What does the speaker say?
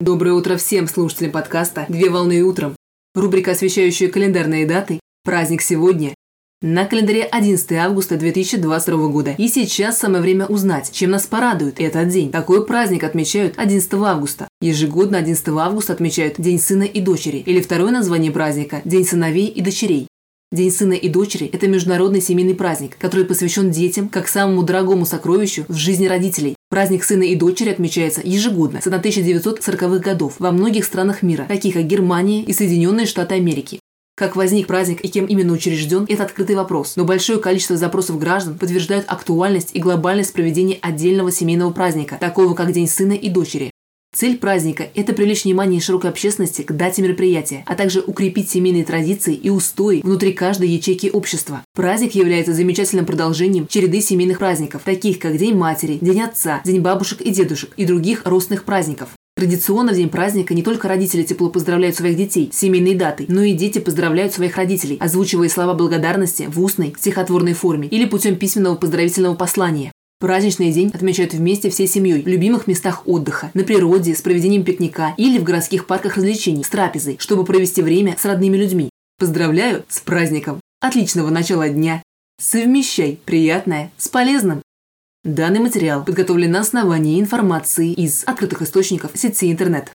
Доброе утро всем слушателям подкаста «Две волны утром». Рубрика, освещающая календарные даты. Праздник сегодня. На календаре 11 августа 2022 года. И сейчас самое время узнать, чем нас порадует этот день. Такой праздник отмечают 11 августа. Ежегодно 11 августа отмечают День сына и дочери, или второе название праздника – День сыновей и дочерей. День сына и дочери – это международный семейный праздник, который посвящен детям как самому дорогому сокровищу в жизни родителей. Праздник сына и дочери отмечается ежегодно с 1940-х годов во многих странах мира, таких как Германия и Соединенные Штаты Америки. Как возник праздник и кем именно учрежден – это открытый вопрос, но большое количество запросов граждан подтверждают актуальность и глобальность проведения отдельного семейного праздника, такого как День сына и дочери. Цель праздника – это привлечь внимание широкой общественности к дате мероприятия, а также укрепить семейные традиции и устои внутри каждой ячейки общества. Праздник является замечательным продолжением череды семейных праздников, таких как День матери, День отца, День бабушек и дедушек и других родственных праздников. Традиционно в день праздника не только родители тепло поздравляют своих детей с семейной датой, но и дети поздравляют своих родителей, озвучивая слова благодарности в устной, стихотворной форме или путем письменного поздравительного послания. Праздничный день отмечают вместе всей семьей в любимых местах отдыха, на природе, с проведением пикника или в городских парках развлечений с трапезой, чтобы провести время с родными людьми. Поздравляю с праздником! Отличного начала дня! Совмещай приятное с полезным! Данный материал подготовлен на основании информации из открытых источников сети интернет.